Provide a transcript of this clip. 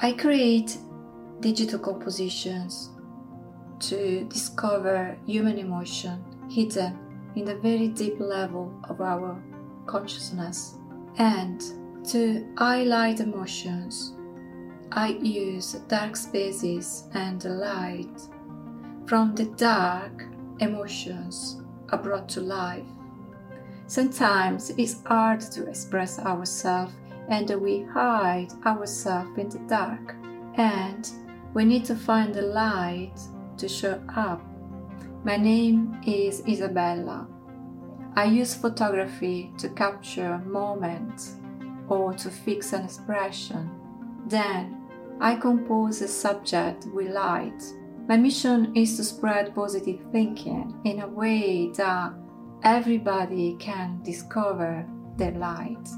I create digital compositions to discover human emotion hidden in the very deep level of our consciousness and to highlight emotions. I use dark spaces and light. From the dark, emotions are brought to life. Sometimes it's hard to express ourselves and we hide ourselves in the dark. And we need to find the light to show up. My name is Isabella. I use photography to capture moments or to fix an expression. Then I compose a subject with light. My mission is to spread positive thinking in a way that everybody can discover their light.